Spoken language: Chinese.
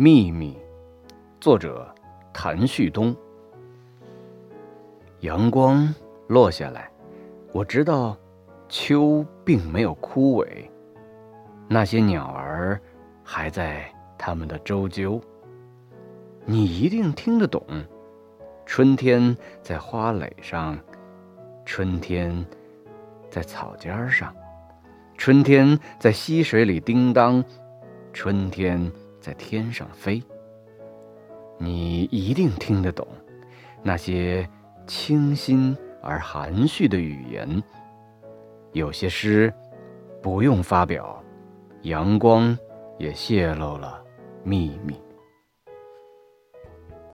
秘密，作者谭旭东。阳光落下来，我知道秋并没有枯萎，那些鸟儿还在它们的周啾。你一定听得懂，春天在花蕾上，春天在草尖上，春天在溪水里叮当，春天。在天上飞，你一定听得懂那些清新而含蓄的语言。有些诗不用发表，阳光也泄露了秘密。